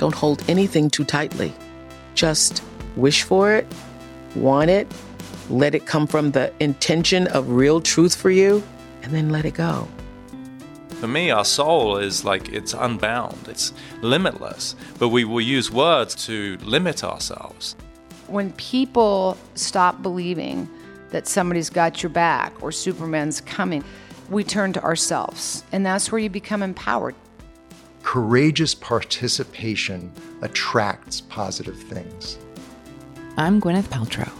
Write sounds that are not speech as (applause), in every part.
Don't hold anything too tightly. Just wish for it, want it, let it come from the intention of real truth for you, and then let it go. For me, our soul is like it's unbound, it's limitless, but we will use words to limit ourselves. When people stop believing that somebody's got your back or Superman's coming, we turn to ourselves, and that's where you become empowered. Courageous participation attracts positive things. I'm Gwyneth Paltrow.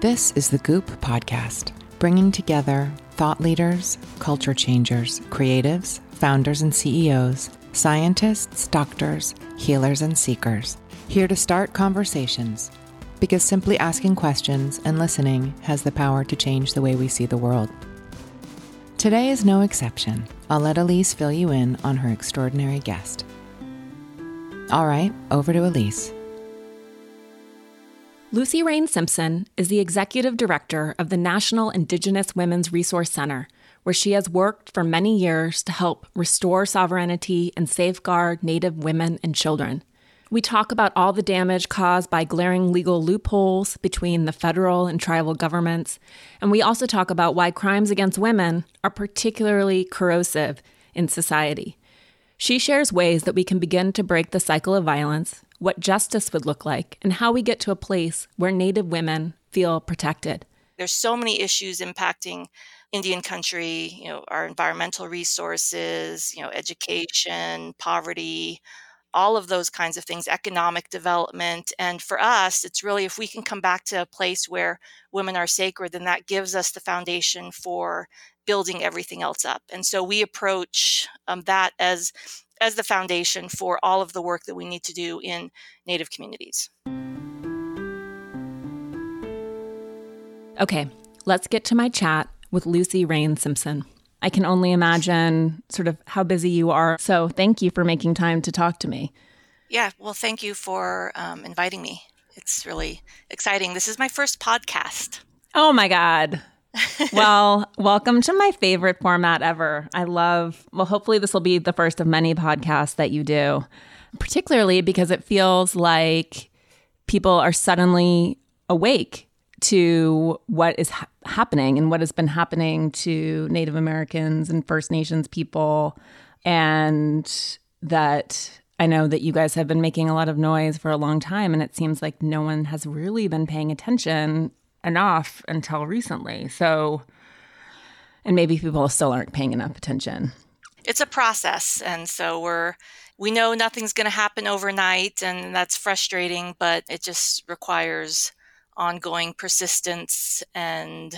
This is the Goop Podcast, bringing together thought leaders, culture changers, creatives, founders and CEOs, scientists, doctors, healers, and seekers, here to start conversations. Because simply asking questions and listening has the power to change the way we see the world. Today is no exception. I'll let Elise fill you in on her extraordinary guest. All right, over to Elise. Lucy Rain Simpson is the executive director of the National Indigenous Women's Resource Center, where she has worked for many years to help restore sovereignty and safeguard Native women and children. We talk about all the damage caused by glaring legal loopholes between the federal and tribal governments, and we also talk about why crimes against women are particularly corrosive in society. She shares ways that we can begin to break the cycle of violence, what justice would look like, and how we get to a place where Native women feel protected. There's so many issues impacting Indian country, you know, our environmental resources, you know, education, poverty, all of those kinds of things, economic development. And for us, it's really if we can come back to a place where women are sacred, then that gives us the foundation for building everything else up. And so we approach um, that as as the foundation for all of the work that we need to do in Native communities. Okay, let's get to my chat with Lucy Rain Simpson. I can only imagine sort of how busy you are. So thank you for making time to talk to me. Yeah, well, thank you for um, inviting me. It's really exciting. This is my first podcast. Oh my God. (laughs) well, welcome to my favorite format ever. I love, well, hopefully, this will be the first of many podcasts that you do, particularly because it feels like people are suddenly awake to what is ha- happening and what has been happening to Native Americans and First Nations people. And that I know that you guys have been making a lot of noise for a long time, and it seems like no one has really been paying attention enough until recently. So, and maybe people still aren't paying enough attention. It's a process. And so we're, we know nothing's going to happen overnight, and that's frustrating, but it just requires ongoing persistence and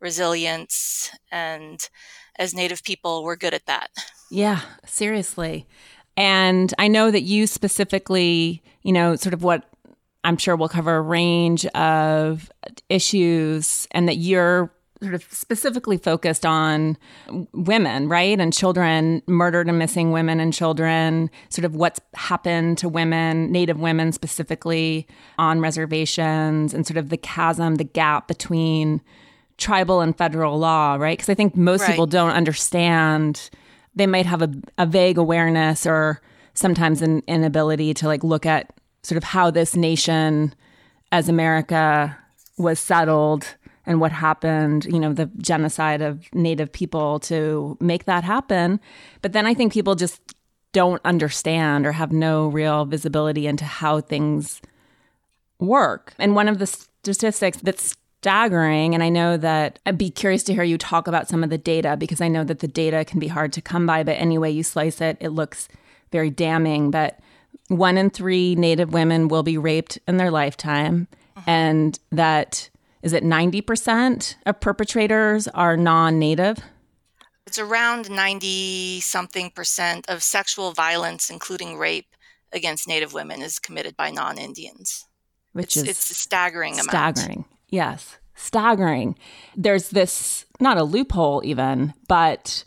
resilience. And as Native people, we're good at that. Yeah, seriously. And I know that you specifically, you know, sort of what I'm sure we'll cover a range of issues and that you're sort of specifically focused on women, right? And children, murdered and missing women and children, sort of what's happened to women, Native women specifically on reservations, and sort of the chasm, the gap between tribal and federal law, right? Because I think most right. people don't understand. They might have a, a vague awareness or sometimes an inability to like look at sort of how this nation as America was settled and what happened, you know, the genocide of native people to make that happen. But then I think people just don't understand or have no real visibility into how things work. And one of the statistics that's staggering, and I know that I'd be curious to hear you talk about some of the data because I know that the data can be hard to come by, but any way you slice it, it looks very damning. But one in three Native women will be raped in their lifetime, uh-huh. and that is it 90% of perpetrators are non native? It's around 90 something percent of sexual violence, including rape against Native women, is committed by non Indians. Which it's, is it's a staggering amount. Staggering. Yes. Staggering. There's this, not a loophole even, but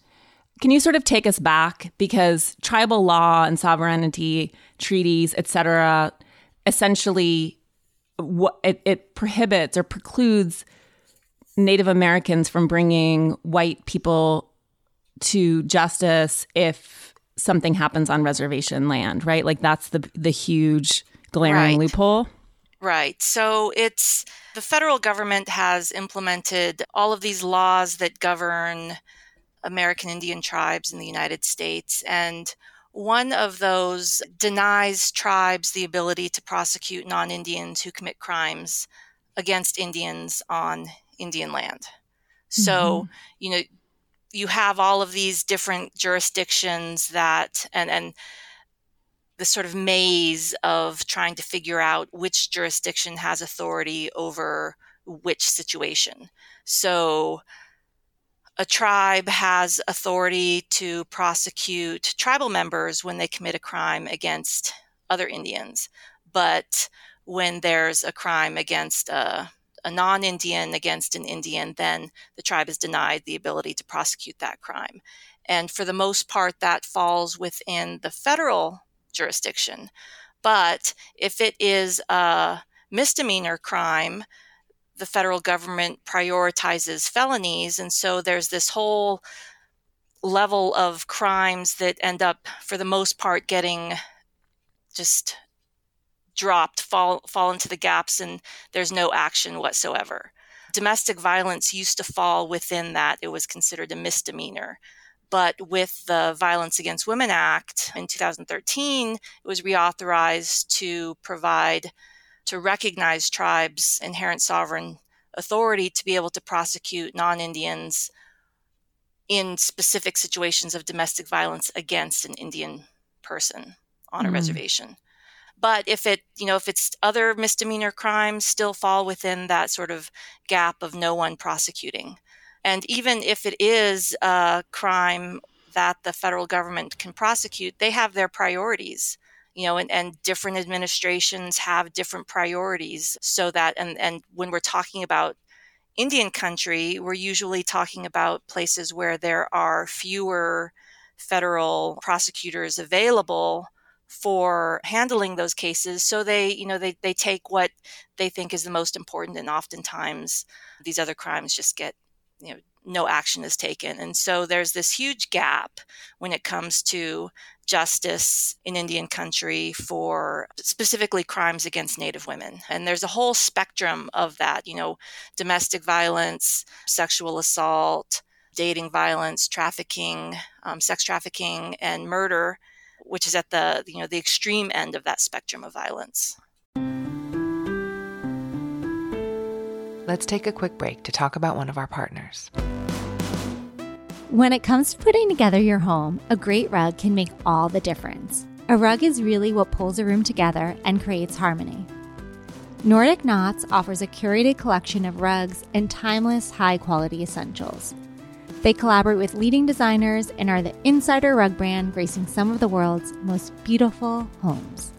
can you sort of take us back? Because tribal law and sovereignty treaties, etc., essentially what it, it prohibits or precludes Native Americans from bringing white people to justice if something happens on reservation land, right? Like that's the the huge glaring right. loophole. Right. So it's the federal government has implemented all of these laws that govern American Indian tribes in the United States and one of those denies tribes the ability to prosecute non Indians who commit crimes against Indians on Indian land. So, mm-hmm. you know, you have all of these different jurisdictions that, and, and, the sort of maze of trying to figure out which jurisdiction has authority over which situation. So, a tribe has authority to prosecute tribal members when they commit a crime against other Indians. But when there's a crime against a, a non Indian against an Indian, then the tribe is denied the ability to prosecute that crime. And for the most part, that falls within the federal jurisdiction. But if it is a misdemeanor crime, the federal government prioritizes felonies. And so there's this whole level of crimes that end up, for the most part, getting just dropped, fall, fall into the gaps, and there's no action whatsoever. Domestic violence used to fall within that. It was considered a misdemeanor. But with the Violence Against Women Act in 2013, it was reauthorized to provide to recognize tribes' inherent sovereign authority to be able to prosecute non Indians in specific situations of domestic violence against an Indian person on a mm. reservation. But if it, you know, if it's other misdemeanor crimes still fall within that sort of gap of no one prosecuting. And even if it is a crime that the federal government can prosecute, they have their priorities you know, and, and different administrations have different priorities so that, and, and when we're talking about Indian country, we're usually talking about places where there are fewer federal prosecutors available for handling those cases. So they you know they, they take what they think is the most important and oftentimes these other crimes just get you know no action is taken. And so there's this huge gap when it comes to justice in Indian country for specifically crimes against Native women. And there's a whole spectrum of that, you know, domestic violence, sexual assault, dating violence, trafficking, um, sex trafficking, and murder, which is at the, you know, the extreme end of that spectrum of violence. Let's take a quick break to talk about one of our partners. When it comes to putting together your home, a great rug can make all the difference. A rug is really what pulls a room together and creates harmony. Nordic Knots offers a curated collection of rugs and timeless, high quality essentials. They collaborate with leading designers and are the insider rug brand gracing some of the world's most beautiful homes.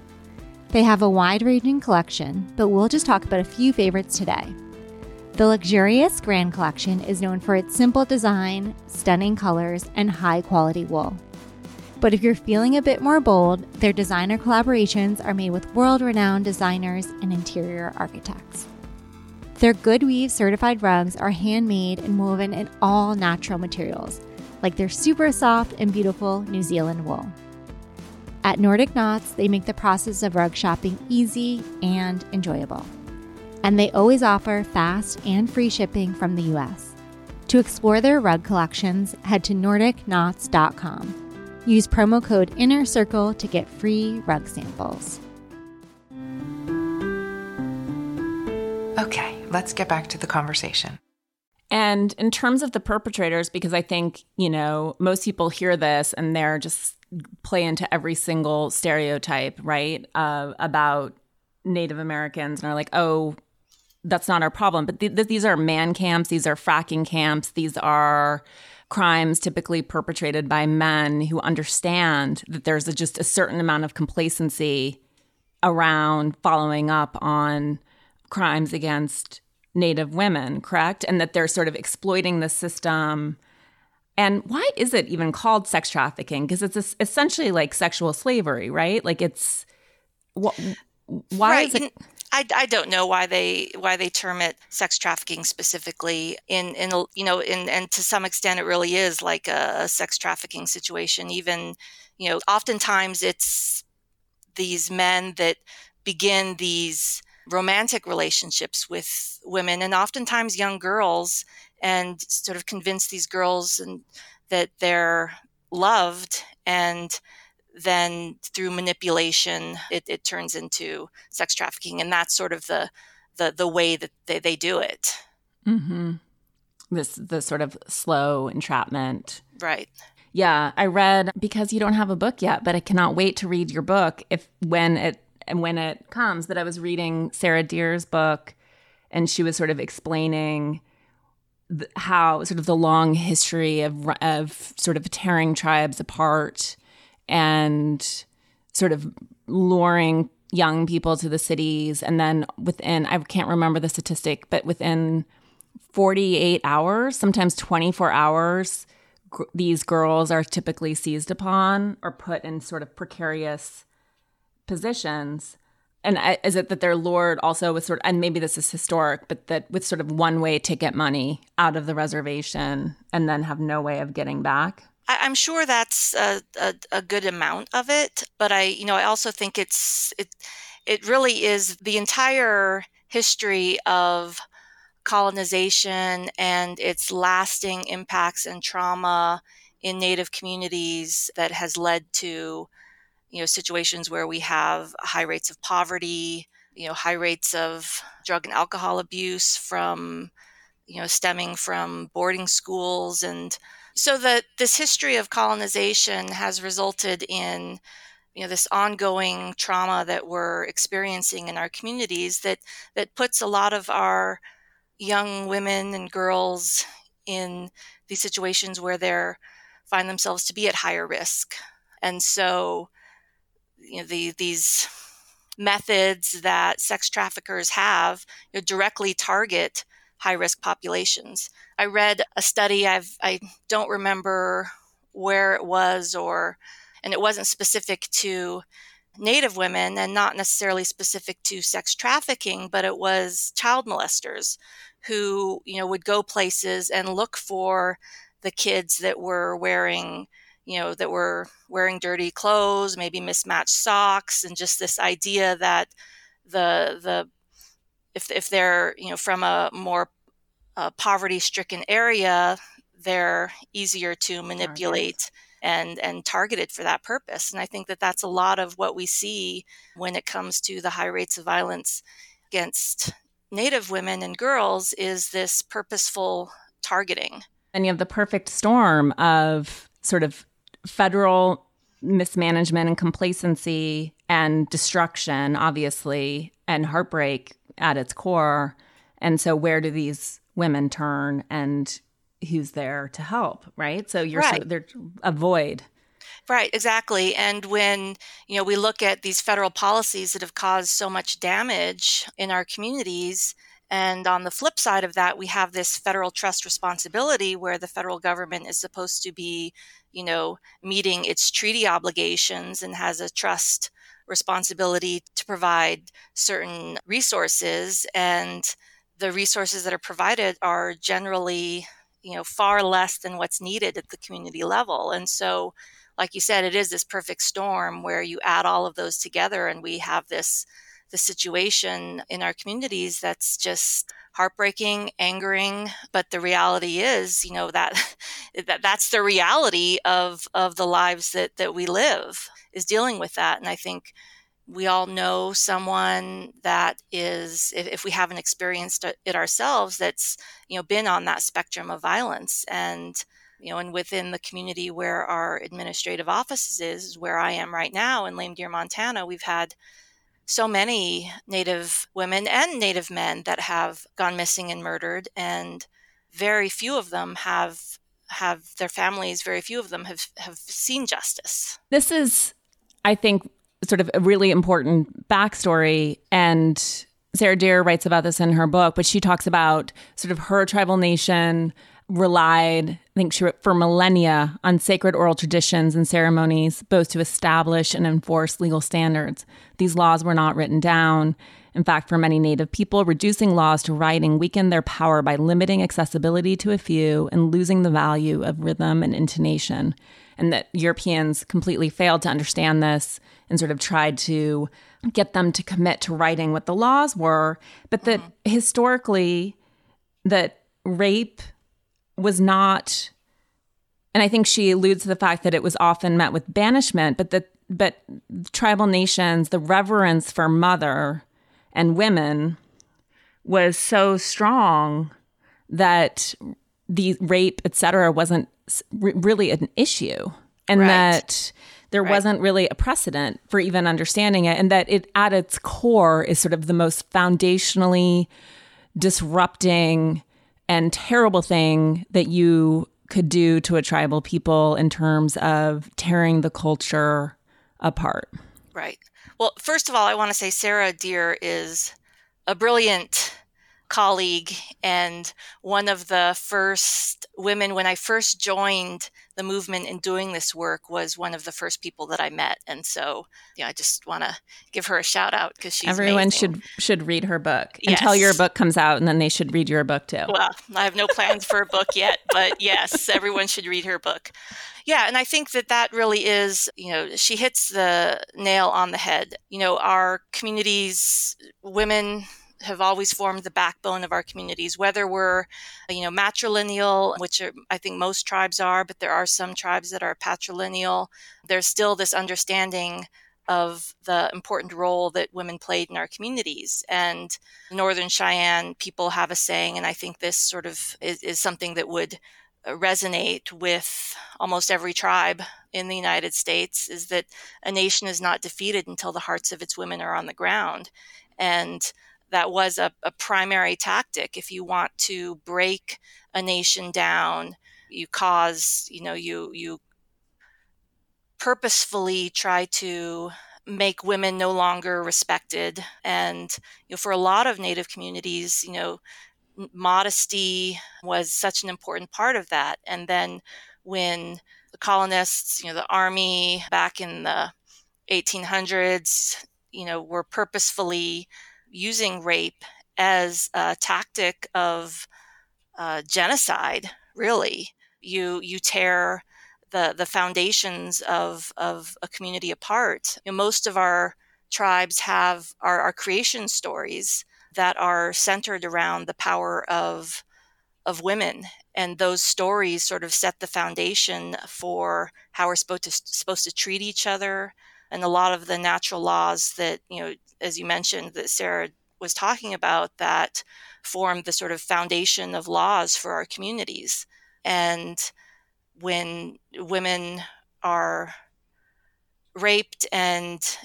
They have a wide ranging collection, but we'll just talk about a few favorites today. The luxurious Grand Collection is known for its simple design, stunning colors, and high quality wool. But if you're feeling a bit more bold, their designer collaborations are made with world renowned designers and interior architects. Their GoodWeave certified rugs are handmade and woven in all natural materials, like their super soft and beautiful New Zealand wool. At Nordic Knots, they make the process of rug shopping easy and enjoyable and they always offer fast and free shipping from the US. To explore their rug collections, head to NordicKnots.com. Use promo code Inner Circle to get free rug samples. Okay, let's get back to the conversation. And in terms of the perpetrators, because I think, you know, most people hear this and they're just play into every single stereotype, right, uh, about Native Americans and are like, oh, that's not our problem. But th- th- these are man camps, these are fracking camps, these are crimes typically perpetrated by men who understand that there's a, just a certain amount of complacency around following up on crimes against Native women, correct? And that they're sort of exploiting the system. And why is it even called sex trafficking? Because it's essentially like sexual slavery, right? Like it's wh- why right. is it? I, I don't know why they why they term it sex trafficking specifically. In in you know in and to some extent it really is like a, a sex trafficking situation. Even you know oftentimes it's these men that begin these romantic relationships with women and oftentimes young girls and sort of convince these girls and that they're loved and then through manipulation it, it turns into sex trafficking and that's sort of the the, the way that they, they do it. Mm-hmm. this the sort of slow entrapment. Right. Yeah i read because you don't have a book yet but i cannot wait to read your book if when it and when it comes that i was reading sarah deer's book and she was sort of explaining how sort of the long history of of sort of tearing tribes apart and sort of luring young people to the cities. And then within, I can't remember the statistic, but within 48 hours, sometimes 24 hours, gr- these girls are typically seized upon or put in sort of precarious positions. And is it that they're lured also with sort of, and maybe this is historic, but that with sort of one way ticket money out of the reservation and then have no way of getting back? I, am sure that's a, a, a, good amount of it, but I, you know, I also think it's it it really is the entire history of colonization and its lasting impacts and trauma in native communities that has led to you know situations where we have high rates of poverty you know high rates of drug and alcohol abuse from you know stemming from boarding schools and so that this history of colonization has resulted in you know this ongoing trauma that we're experiencing in our communities that that puts a lot of our young women and girls in these situations where they're find themselves to be at higher risk. And so you know the, these methods that sex traffickers have you know, directly target high risk populations. I read a study, I've, I don't remember where it was or, and it wasn't specific to Native women and not necessarily specific to sex trafficking, but it was child molesters who, you know, would go places and look for the kids that were wearing, you know, that were wearing dirty clothes, maybe mismatched socks, and just this idea that the the if if they're you know from a more uh, poverty stricken area, they're easier to manipulate and and targeted for that purpose. And I think that that's a lot of what we see when it comes to the high rates of violence against Native women and girls is this purposeful targeting. And you have the perfect storm of sort of federal mismanagement and complacency and destruction, obviously, and heartbreak at its core. And so, where do these women turn and who's there to help, right? So, you're right. sort of, a void. Right, exactly. And when, you know, we look at these federal policies that have caused so much damage in our communities, and on the flip side of that, we have this federal trust responsibility where the federal government is supposed to be, you know, meeting its treaty obligations and has a trust responsibility to provide certain resources and the resources that are provided are generally you know far less than what's needed at the community level. And so like you said it is this perfect storm where you add all of those together and we have this the situation in our communities that's just heartbreaking angering but the reality is you know that, (laughs) that that's the reality of of the lives that that we live is dealing with that. And I think we all know someone that is if, if, we haven't experienced it ourselves that's you know been on that spectrum of violence and you know and within the community where our administrative offices is where i am right now in lame deer montana we've had so many native women and native men that have gone missing and murdered and very few of them have have their families very few of them have have seen justice this is i think sort of a really important backstory. And Sarah Deer writes about this in her book, but she talks about sort of her tribal nation relied, think she wrote, for millennia on sacred oral traditions and ceremonies, both to establish and enforce legal standards. These laws were not written down. In fact, for many Native people, reducing laws to writing weakened their power by limiting accessibility to a few and losing the value of rhythm and intonation. And that Europeans completely failed to understand this and sort of tried to get them to commit to writing what the laws were, but that mm-hmm. historically that rape was not and I think she alludes to the fact that it was often met with banishment, but that but tribal nations, the reverence for mother and women was so strong that the rape, etc., wasn't really an issue, and right. that there right. wasn't really a precedent for even understanding it, and that it at its core is sort of the most foundationally disrupting and terrible thing that you could do to a tribal people in terms of tearing the culture apart. Right. Well, first of all, I want to say Sarah Deer is a brilliant colleague and one of the first women when I first joined the movement in doing this work was one of the first people that I met. And so, yeah, I just want to give her a shout out because she's everyone amazing. should should read her book yes. until your book comes out, and then they should read your book too. Well, I have no plans for a book yet, but yes, everyone should read her book. Yeah, and I think that that really is, you know, she hits the nail on the head. You know, our communities, women have always formed the backbone of our communities, whether we're, you know, matrilineal, which are, I think most tribes are, but there are some tribes that are patrilineal. There's still this understanding of the important role that women played in our communities. And Northern Cheyenne people have a saying, and I think this sort of is, is something that would uh, resonate with almost every tribe in the United States is that a nation is not defeated until the hearts of its women are on the ground. And that was a, a primary tactic. If you want to break a nation down, you cause, you know, you, you purposefully try to make women no longer respected. And, you know, for a lot of Native communities, you know, modesty was such an important part of that. And then when the colonists, you know, the army back in the 1800s, you know, were purposefully using rape as a tactic of uh, genocide. Really, you you tear the the foundations of of a community apart. You know, most of our tribes have our, our creation stories that are centered around the power of of women and those stories sort of set the foundation for how we're supposed to supposed to treat each other and a lot of the natural laws that you know as you mentioned that Sarah was talking about that form the sort of foundation of laws for our communities. And when women are raped and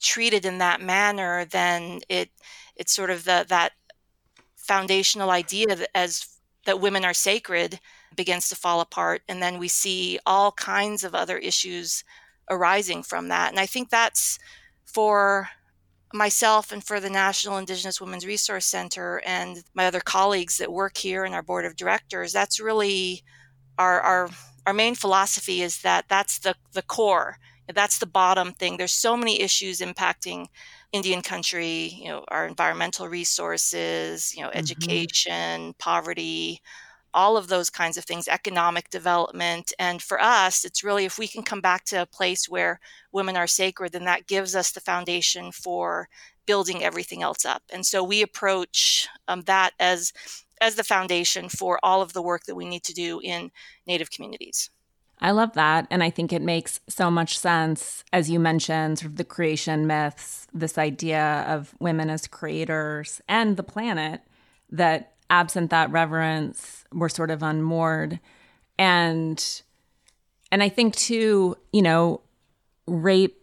treated in that manner then it it's sort of the, that foundational idea that as that women are sacred begins to fall apart. And then we see all kinds of other issues arising from that. And i think that's for myself and for the national indigenous women's resource center and my other colleagues that work here in our board of directors that's really our our, our main philosophy is that that's the the core that's the bottom thing there's so many issues impacting Indian country, you know, our environmental resources, you know, mm-hmm. education, poverty, all of those kinds of things, economic development. And for us, it's really if we can come back to a place where women are sacred, then that gives us the foundation for building everything else up. And so we approach um, that as as the foundation for all of the work that we need to do in Native communities. I love that. And I think it makes so much sense, as you mentioned, sort of the creation myths, this idea of women as creators and the planet, that absent that reverence, we're sort of unmoored. And and I think too, you know, rape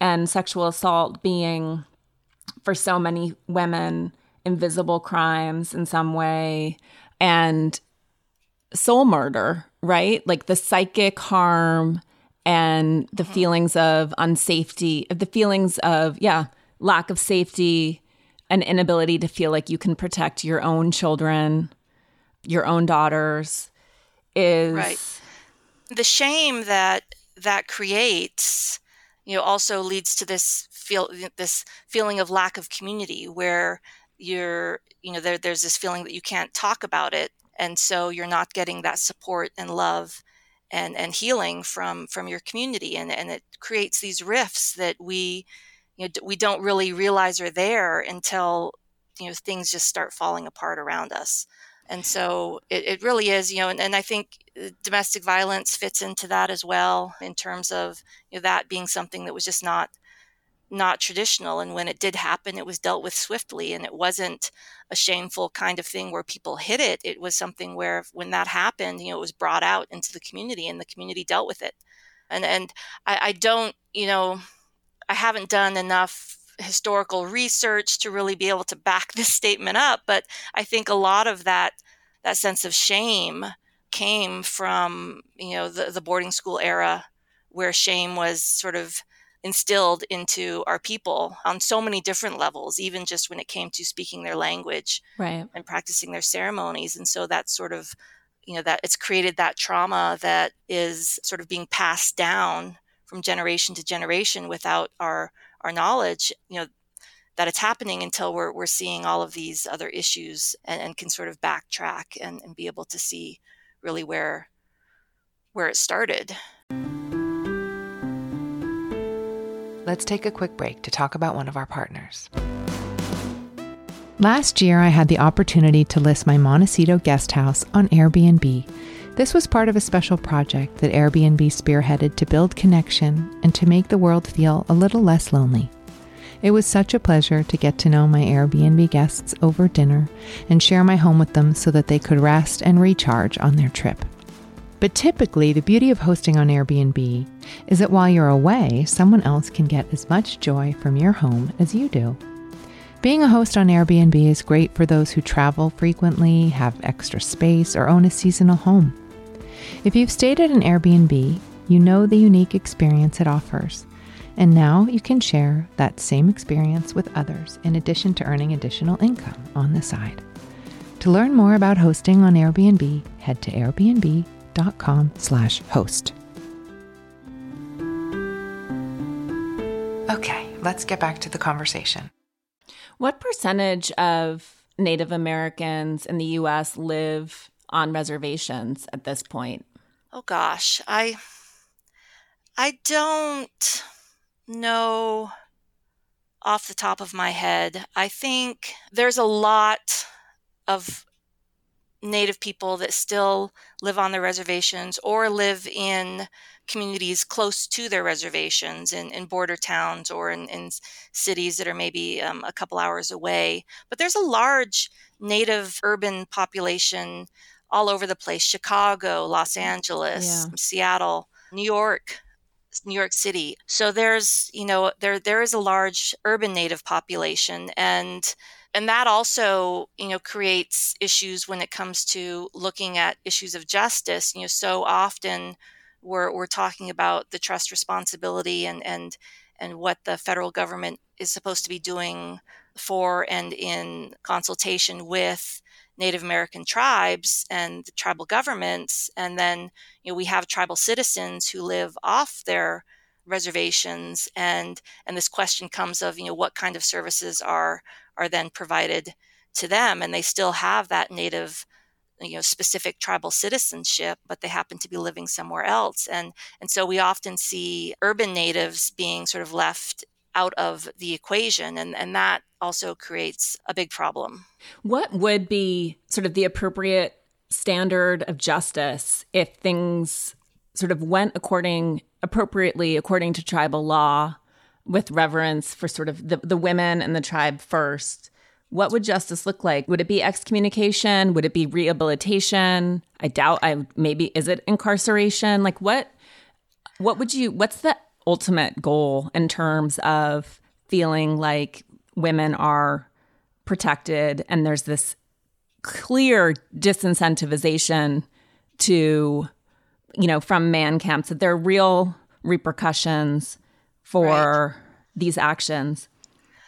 and sexual assault being for so many women invisible crimes in some way and soul murder, right? Like the psychic harm and the mm-hmm. feelings of unsafety, the feelings of, yeah, lack of safety and inability to feel like you can protect your own children, your own daughters is right. The shame that that creates, you know, also leads to this feel this feeling of lack of community where you're, you know, there, there's this feeling that you can't talk about it and so you're not getting that support and love and and healing from from your community and and it creates these rifts that we you know we don't really realize are there until you know things just start falling apart around us and so it, it really is you know and, and i think uh, domestic violence fits into that as well in terms of you know that being something that was just not not traditional. And when it did happen, it was dealt with swiftly. And it wasn't a shameful kind of thing where people hid it. It was something where when that happened, you know, it was brought out into the community and the community dealt with it. And, and I, I don't, you know, I haven't done enough historical research to really be able to back (laughs) this statement up. But I think a lot of that, that sense of shame came from, you know, the, the boarding school era where shame was sort of instilled into our people on so many different levels, even just when it came to speaking their language right. and practicing their ceremonies. And so that's sort of, you know, that it's created that trauma that is sort of being passed down from generation to generation without our our knowledge, you know, that it's happening until we're we're seeing all of these other issues and, and can sort of backtrack and, and be able to see really where where it started. let's take a quick break to talk about one of our partners. Last year, I had the opportunity to list my Montecito guest house on Airbnb. This was part of a special project that Airbnb spearheaded to build connection and to make the world feel a little less lonely. It was such a pleasure to get to know my Airbnb guests over dinner and share my home with them so that they could rest and recharge on their trip. But typically, the beauty of hosting on Airbnb is that while you're away, someone else can get as much joy from your home as you do. Being a host on Airbnb is great for those who travel frequently, have extra space, or own a seasonal home. If you've stayed at an Airbnb, you know the unique experience it offers. And now you can share that same experience with others in addition to earning additional income on the side. To learn more about hosting on Airbnb, head to Airbnb com slash host. Okay, let's get back to the conversation. What percentage of Native Americans in the US live on reservations at this point? Oh gosh, I I don't know off the top of my head. I think there's a lot of Native people that still live on their reservations or live in communities close to their reservations in, in border towns or in, in cities that are maybe um, a couple hours away. But there's a large Native urban population all over the place Chicago, Los mm, Angeles, yeah. Seattle, New York. New York City. So there's, you know, there there is a large urban native population and and that also you know creates issues when it comes to looking at issues of justice you know so often we're, we're talking about the trust responsibility and and and what the federal government is supposed to be doing for and in consultation with Native American tribes and tribal governments. And then, you know, we have tribal citizens who live off their reservations and and this question comes of you know what kind of services are are then provided to them and they still have that native you know specific tribal citizenship but they happen to be living somewhere else and and so we often see urban natives being sort of left out of the equation and and that also creates a big problem what would be sort of the appropriate standard of justice if things sort of went according appropriately according to tribal law with reverence for sort of the, the women and the tribe first, what would justice look like? Would it be excommunication? Would it be rehabilitation? I doubt I maybe is it incarceration? Like what what would you what's the ultimate goal in terms of feeling like women are protected and there's this clear disincentivization to you know from man camps that there are real repercussions for right. these actions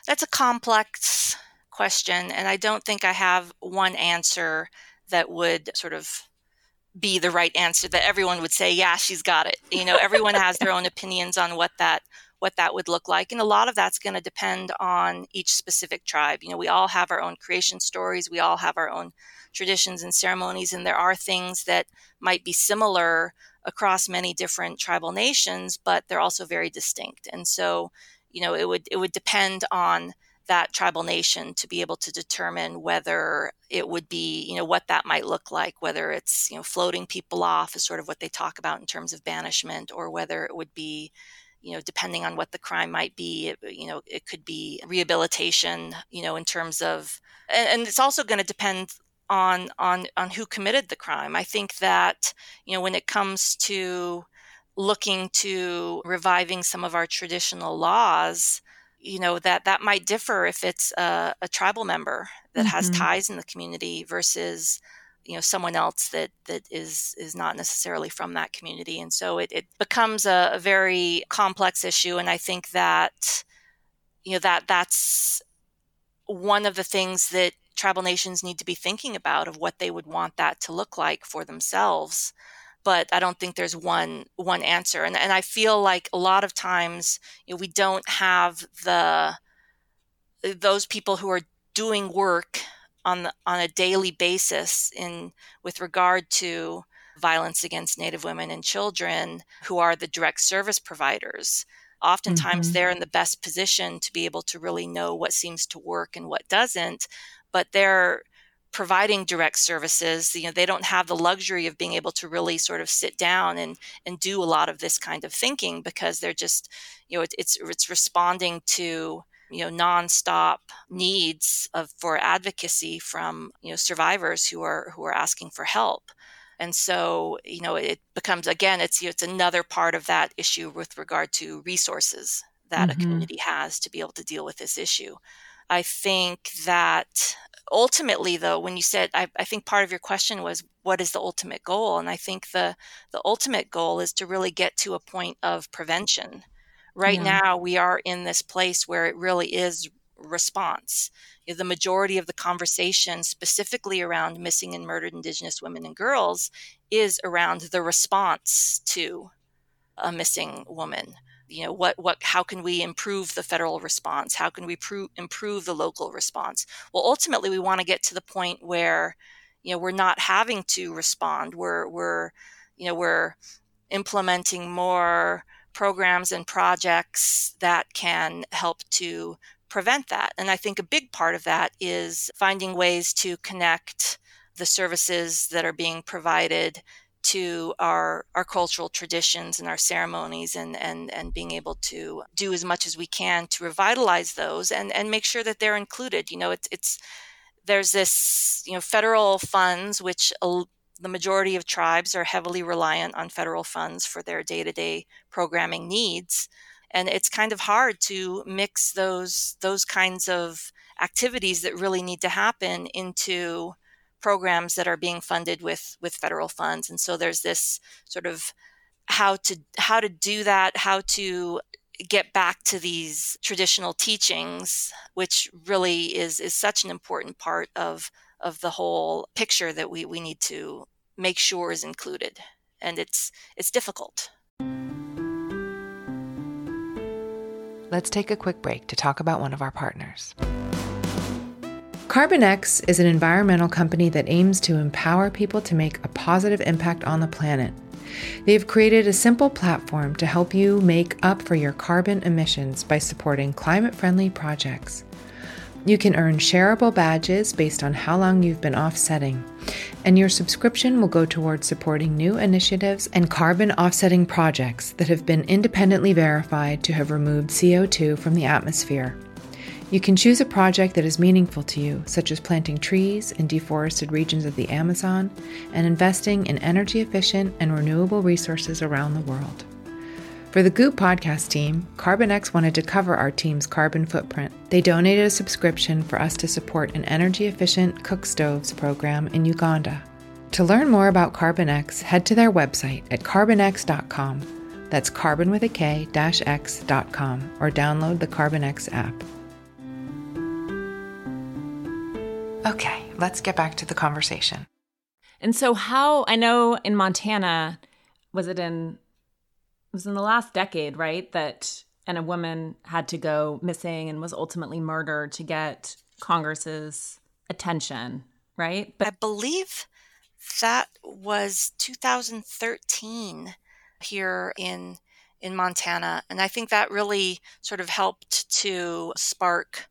that's a complex question and i don't think i have one answer that would sort of be the right answer that everyone would say yeah she's got it. You know everyone has their own opinions on what that what that would look like and a lot of that's going to depend on each specific tribe. You know we all have our own creation stories we all have our own traditions and ceremonies and there are things that might be similar across many different tribal nations but they're also very distinct and so you know it would it would depend on that tribal nation to be able to determine whether it would be, you know, what that might look like, whether it's, you know, floating people off is sort of what they talk about in terms of banishment, or whether it would be, you know, depending on what the crime might be, it, you know, it could be rehabilitation, you know, in terms of, and, and it's also going to depend on on on who committed the crime. I think that, you know, when it comes to looking to reviving some of our traditional laws, you know that that might differ if it's a, a tribal member that mm-hmm. has ties in the community versus you know someone else that that is is not necessarily from that community and so it, it becomes a, a very complex issue and i think that you know that that's one of the things that tribal nations need to be thinking about of what they would want that to look like for themselves but I don't think there's one one answer. And and I feel like a lot of times you know, we don't have the those people who are doing work on the, on a daily basis in with regard to violence against Native women and children who are the direct service providers. Oftentimes, mm-hmm. they're in the best position to be able to really know what seems to work and what doesn't, but they're providing direct services you know they don't have the luxury of being able to really sort of sit down and and do a lot of this kind of thinking because they're just you know it, it's it's responding to you know nonstop needs of for advocacy from you know survivors who are who are asking for help and so you know it becomes again it's you know, it's another part of that issue with regard to resources that mm-hmm. a community has to be able to deal with this issue i think that ultimately though when you said I, I, think part of your question was what is the ultimate goal? And i think the the ultimate goal is to really get to a point of prevention. Right yeah. now we are in this place where it really is response. You know, the majority of the conversation specifically around missing and murdered indigenous women and girls is around the response to a missing woman you know what what how can we improve the federal response? How can we pro- improve the local response? Well ultimately we want to get to the point where you know we're not having to respond. We're we're you know we're implementing more programs and projects that can help to prevent that. And i think a big part of that is finding ways to connect the services that are being provided to our our cultural traditions and our ceremonies and and and being able to do as much as we can to revitalize those and and make sure that they're included. You know it's it's there's this you know federal funds which the majority of tribes are heavily reliant on federal funds for their day-to-day programming needs. And it's kind of hard to mix those those kinds of activities that really need to happen into programs that are being funded with with federal funds. And so there's this sort of how to how to do that how to get back to these traditional teachings which really is is such an important part of of the whole picture that we we need to make sure is included. And it's it's difficult. Let's take a quick break to talk about one of our partners Karbon-X is an environmental company that aims to empower people to make a positive impact on the planet. They've created a simple platform to help you make up for your carbon emissions by supporting climate friendly projects. You can earn shareable badges based on how long you've been offsetting. and your subscription will go towards supporting new initiatives and carbon offsetting projects that have been independently verified to have removed CO2 from the atmosphere. You can choose a project that is meaningful to you, such as planting trees in deforested regions of the Amazon and investing in energy efficient and renewable resources around the world. For the Goop podcast team, Karbon-X wanted to cover our team's carbon footprint. They donated a subscription for us to support an energy efficient cook stoves program in Uganda. To learn more about Karbon-X, head to their website at karbon-x.com. That's carbon with a K dash X.com or download the Karbon-X app. Okay, let's get back to the conversation. And so, how I know in Montana, was it in it was in the last decade, right? That and a woman had to go missing and was ultimately murdered to get Congress's attention, right? But I believe that was 2013 here in in Montana, and I think that really sort of helped to spark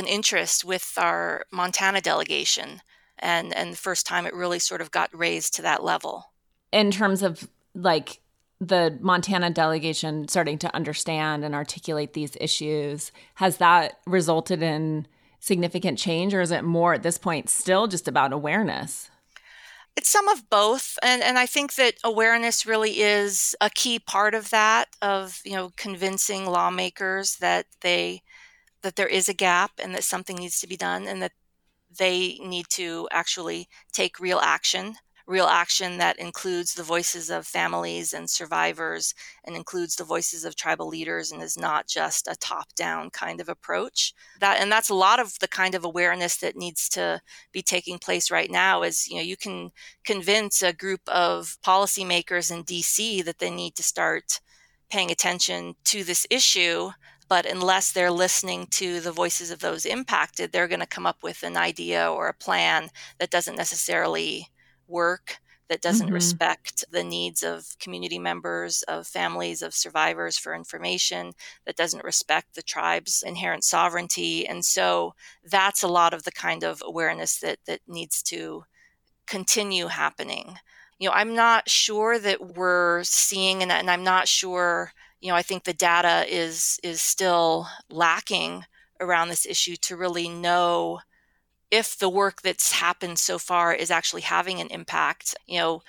an interest with our Montana delegation, and and the first time it really sort of got raised to that level. In terms of like the Montana delegation starting to understand and articulate these issues, has that resulted in significant change or is it more at this point still just about awareness? It's some of both and and I think that awareness really is a key part of that of you know convincing lawmakers that they that there is a gap and that something needs to be done and that they need to actually take real action real action that includes the voices of families and survivors and includes the voices of tribal leaders and is not just a top down kind of approach. That and that's a lot of the kind of awareness that needs to be taking place right now is you know you can convince a group of policymakers in DC that they need to start paying attention to this issue but unless they're listening to the voices of those impacted they're going to come up with an idea or a plan that doesn't necessarily work that doesn't mm-hmm. respect the needs of community members, of families, of survivors for information, that doesn't respect the tribe's inherent sovereignty. And so that's a lot of the kind of awareness that, that needs to continue happening. You know, I'm not sure that we're seeing, and, and I'm not sure, you know, I think the data is is still lacking around this issue to really know if the work that's happened so far is actually having an impact. You know,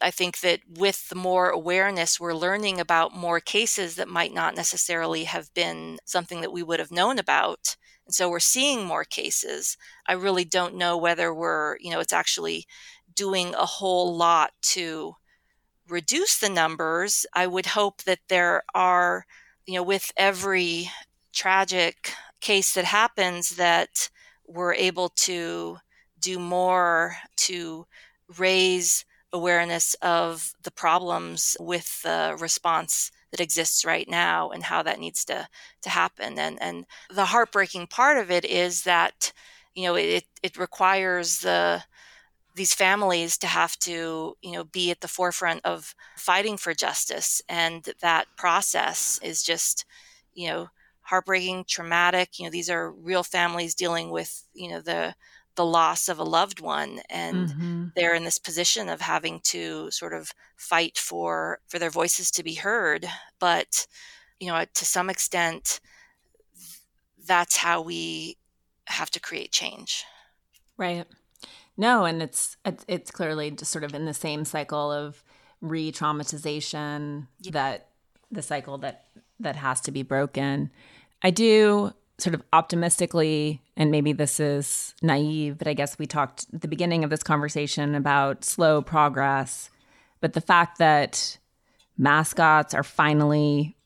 I think that with the more awareness, we're learning about more cases that might not necessarily have been something that we would have known about. And so we're seeing more cases. I really don't know whether we're, you know, it's actually doing a whole lot to reduce the numbers. I would hope that there are, you know, with every tragic case that happens, that we're able to do more to raise awareness of the problems with the response that exists right now and how that needs to to happen and and the heartbreaking part of it is that you know it it requires the these families to have to you know be at the forefront of fighting for justice and that process is just you know heartbreaking, traumatic. You know, these are real families dealing with, you know, the the loss of a loved one and mm-hmm. they're in this position of having to sort of fight for for their voices to be heard but you know to some extent that's how we have to create change right no and it's it's clearly just sort of in the same cycle of re-traumatization yeah. that the cycle that that has to be broken I do sort of optimistically, and maybe this is naive, but I guess we talked at the beginning of this conversation about slow progress. But the fact that mascots are finally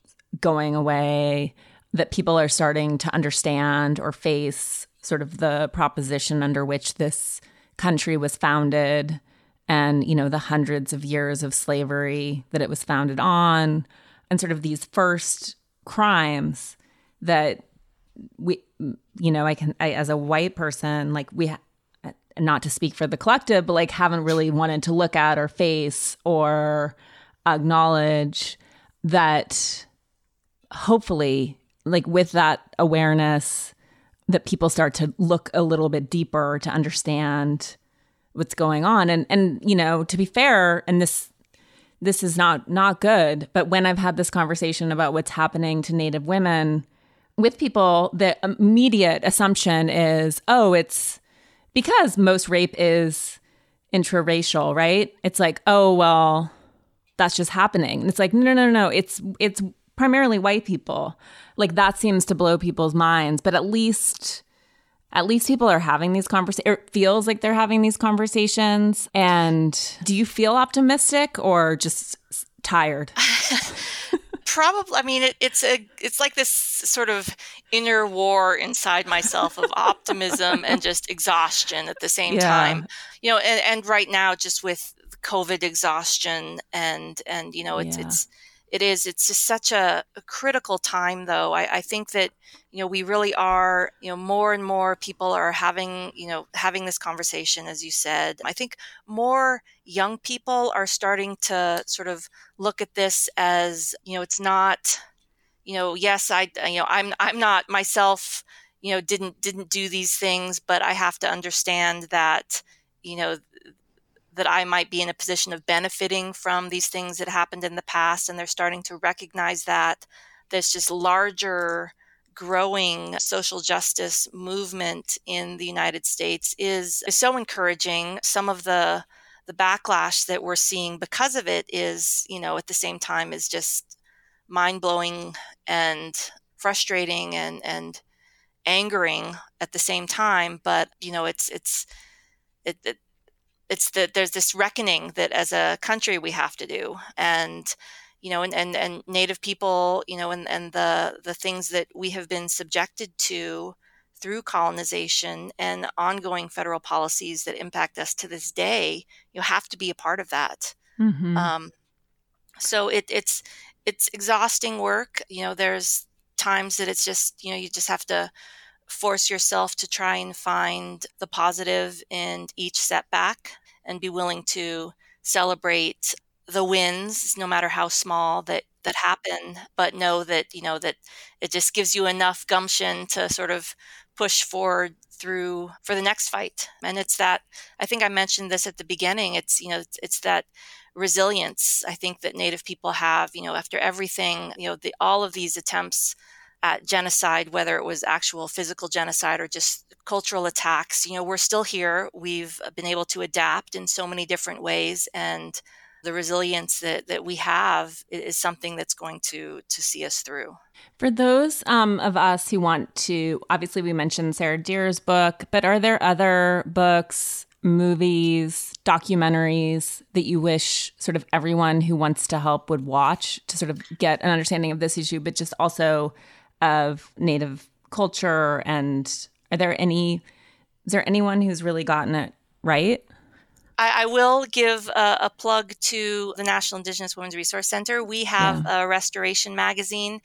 going away, that people are starting to understand or face sort of the proposition under which this country was founded and you know the hundreds of years of slavery that it was founded on and sort of these first crimes that we you know i can I, as a white person like we not to speak for the collective but like haven't really wanted to look at or face or acknowledge that hopefully like with that awareness that people start to look a little bit deeper to understand what's going on. And and you know, to be fair, and this this is not not good, but when I've had this conversation about what's happening to native women with people, the immediate assumption is, oh, it's because most rape is intraracial, right? It's like, oh, well, that's just happening. And it's like, no, no, no, no. It's it's primarily white people. Like that seems to blow people's minds, but at least at least people are having these conversations. It feels like they're having these conversations. And do you feel optimistic or just tired? (laughs) Probably. I mean, it, it's a it's like this sort of inner war inside myself of optimism and just exhaustion at the same yeah. time. You know, and, and right now, just with COVID exhaustion and and you know, it's yeah. it's it is it's just such a, a critical time though. I, I, think that you know we really are you know more and more people are having you know having this conversation as you said. I think more young people are starting to sort of look at this as you know it's not you know yes i you know i'm i'm not myself you know didn't didn't do these things but i have to understand that you know that I might be in a position of benefiting from these things that happened in the past. And they're starting to recognize that there's just larger growing social justice movement in the United States is, is so encouraging. Some of the the backlash that we're seeing because of it is, you know, at the same time is just mind blowing and frustrating and and angering at the same time. But you know, it's it's it, it it's that there's this reckoning that as a country we have to do. And you know and, and, and native people you know and, and the the things that we have been subjected to through colonization and ongoing federal policies that impact us to this day you have to be a part of that. Mm-hmm. um, so it, it's it's exhausting work. You know there's times that it's just you know you just have to force yourself to try and find the positive in each setback and be willing to celebrate the wins no matter how small that that happen but know that you know that it just gives you enough gumption to sort of push forward through for the next fight. And it's that i think i mentioned this at the beginning it's you know it's, it's that resilience i think that native people have you know after everything you know the all of these attempts at genocide, whether it was actual physical genocide or just cultural attacks. You know, we're still here. We've been able to adapt in so many different ways, and the resilience that, that we have is something that's going to to see us through. For those um, of us who want to, obviously, we mentioned Sarah Deer's book, but are there other books, movies, documentaries that you wish sort of everyone who wants to help would watch to sort of get an understanding of this issue, but just also of Native culture? And are there any, is there anyone who's really gotten it right? I, I will give a, a, plug to the National Indigenous Women's Resource Center. We have yeah. a restoration magazine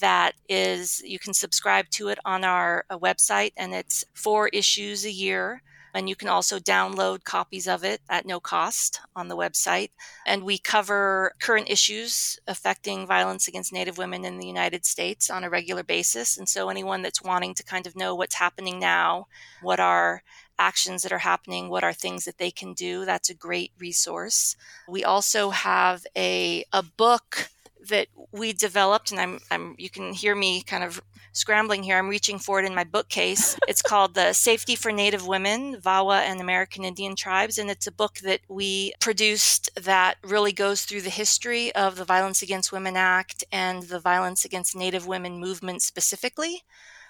that is, you can subscribe to it on our uh, website, and it's four issues a year. And you can also download copies of it at no cost on the website. And we cover current issues affecting violence against Native women in the United States on a regular basis. And so, anyone that's wanting to kind of know what's happening now, what are actions that are happening, what are things that they can do, that's a great resource. We also have a, a book that we developed, and I'm, I'm you can hear me kind of scrambling here. I'm reaching for it in my bookcase. It's called The Safety for Native Women, VAWA and American Indian Tribes. And it's a book that we produced that really goes through the history of the Violence Against Women Act and the Violence Against Native Women movement specifically.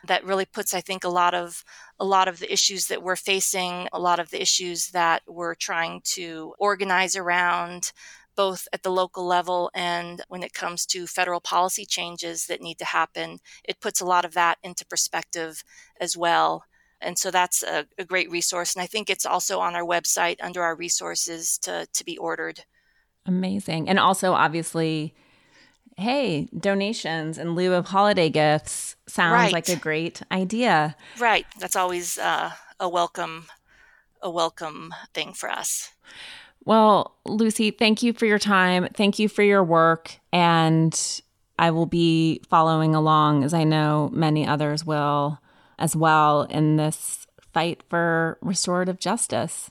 That really puts, I think, a lot of a lot of the issues that we're facing, a lot of the issues that we're trying to organize around, both at the local level and when it comes to federal policy changes that need to happen. It puts a lot of that into perspective as well. And so that's a, a great resource. And I think it's also on our website under our resources to, to be ordered. Amazing. And also, obviously, hey, donations in lieu of holiday gifts sounds right. like a great idea. Right. That's always uh, a welcome a welcome thing for us. Well, Lucy, thank you for your time. Thank you for your work. And I will be following along, as I know many others will as well, in this fight for restorative justice.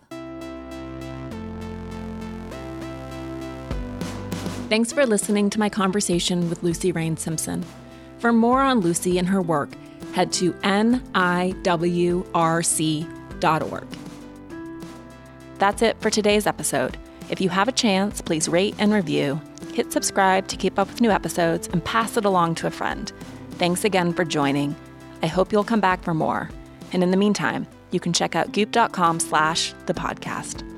Thanks for listening to my conversation with Lucy Rain Simpson. For more on Lucy and her work, head to niwrc.org. That's it for today's episode. If you have a chance, please rate and review, hit subscribe to keep up with new episodes, and pass it along to a friend. Thanks again for joining. I hope you'll come back for more. And in the meantime, you can check out goop.com slash the podcast.